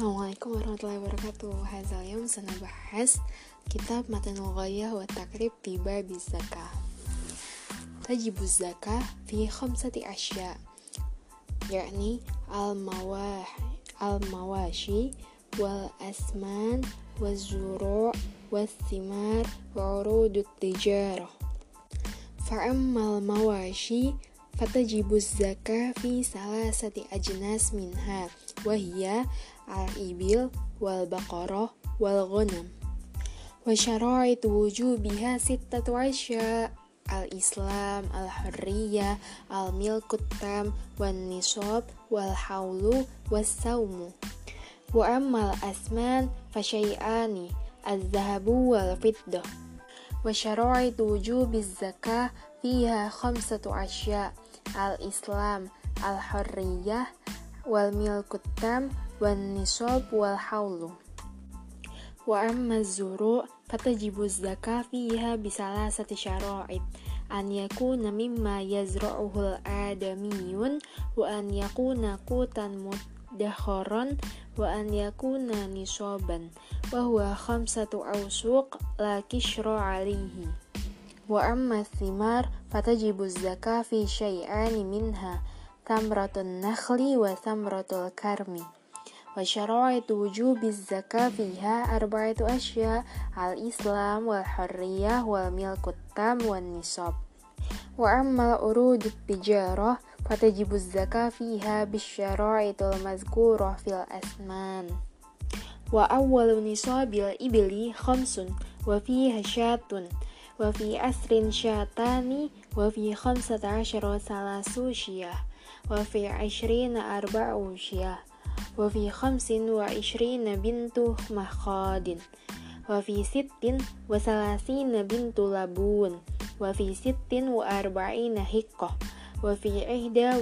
Assalamualaikum warahmatullahi wabarakatuh. Hazal yom sana bahas Kitab Matanul Ghayah wa Takrib Tiba Bizakah Tajibuz zakah fi khamsati asya yakni al-mawah al-mawashi wal asman wal zuru' wal thimar wa urudut tijarah. Fa'ammal mawashi fatajibuz zakah fi salasati ajnas minha wahiyya al-ibil wal baqarah wal ghanam wa syara'itu wujubiha sittatu al-islam, al-hurriyah, al-milkut tam, wan nisab, wal haulu, was saumu. Wa ammal asman fasyai'ani, al-zahabu wal fiddah. Wa syara'itu wujubiz zakah fiha khamsatu asya, al-islam, al-hurriyah, wal milkut tam, wan nisab wal haulu. Wa amma zuru fatajibu zakah fiha bisalah sati syara'id. An yakuna mimma yazra'uhul adamiyun wa an yakuna kutan mudakharan wa an yakuna nisaban. Wa huwa khamsatu awsuq la kishra alihi wa amma thimar fatajibu zakah fi syai'ani minha tamratun nakhli wa tamratul karmi wa syaraitu wujubiz zakah fiha arba'atu asya al-islam wal hurriyah wal milkut tam wan nisab wa amma urudut tijarah fatajibuz zakah fiha bisyaraitul mazkurah fil asman wa awwalu nisabil ibli khamsun wa fiha syatun wa fi asrin syatani wa fi khamsata asyara salasu syiyah wa fi ashrina arba'u syiyah wa fi khamsin wa ishrina bintu mahqadin wa fi sittin wa salasina bintu labun wa fi sittin wa arba'ina hiqqah wa fi ihda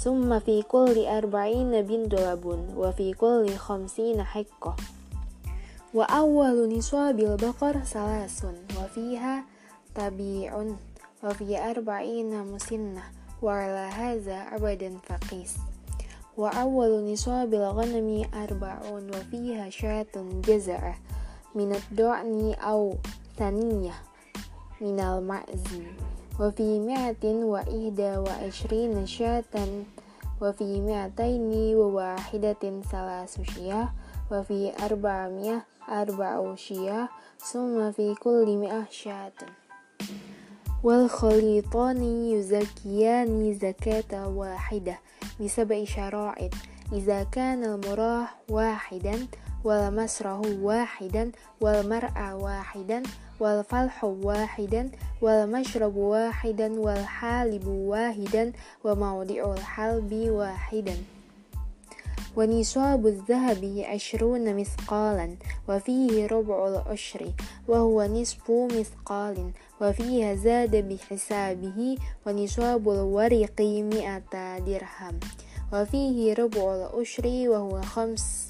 wa sittina jazar wa fi sittin wa sab'ina binta labun wa fi ihda wa tis'ina hiqqatan wa fi mi'atin wa ihda wa ishrina salasu banati labun summa fi kulli arba'ina bintu labun wa fi kulli khamsina hiqqah wa awwalu niswabil baqar salasun wa fiha tabi'un wa fi arba'ina musinnah wa ala hadza abadan faqis wa awwalu niswabil ghanami arba'un wa fiha syatun jaza'ah minad du'ni والمسرح واحدا والمرأى واحدا والفلح واحدا والمشرب واحدا والحالب واحدا وموضع الحلب واحدا. ونصاب الذهب عشرون مثقالا وفيه ربع العشر وهو نصف مثقال وفيها زاد بحسابه ونصاب الورق مئة درهم وفيه ربع العشر وهو خمس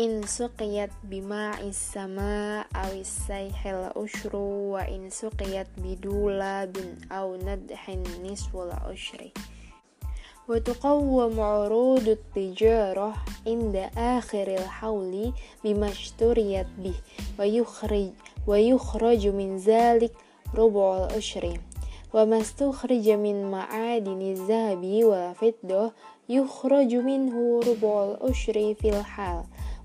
wa fihi rub'ul ushri wa huwa nisfu mithqalin wa fiha zada bihisabihi wa nisabul wariqi mi'ata dirham wa fihi rub'ul ushri wa huwa khams wa huwa khamsatu darahim wa fiha zada bihisabihi wa la tajibu fil huliyil mubah zakah wa nisabu zur'i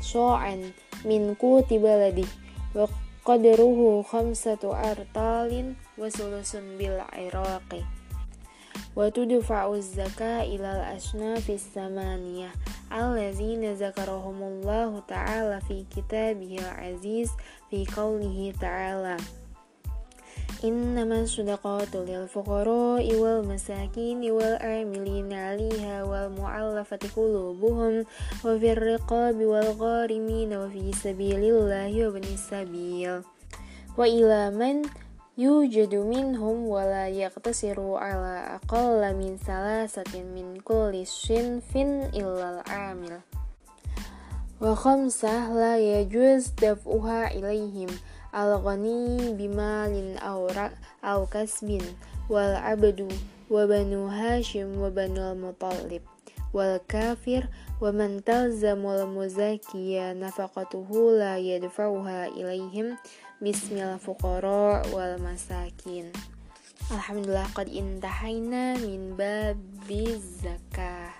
so'an minku tibaladi wa qadruhu khamsatu artalin wa sulusun bil iraqi. Wa tudfa'u zaka ilal asnafis samaniyah allazina zakarahumullahu ta'ala fi kitabihil aziz fi qawlihi ta'ala. إنما الصدقات للفقراء والمساكين والعاملين عليها والمعلفة قلوبهم وفي الرقاب والغارمين وفي سبيل الله وابن السبيل وإلى من يوجد منهم ولا يقتصر على أقل من ثلاثة من كل صنف إلا العامل وخمسة لا يجوز دفعها إليهم al-ghani bimalin aurak aw kasbin wal abdu wa banu hashim wa banu al-mutallib. Wal kafir wa man talzamul muzakiya nafaqatuhu la yadfa'uha ilaihim bismil fuqara wal masakin. Alhamdulillah qad intahaina min babi zakah.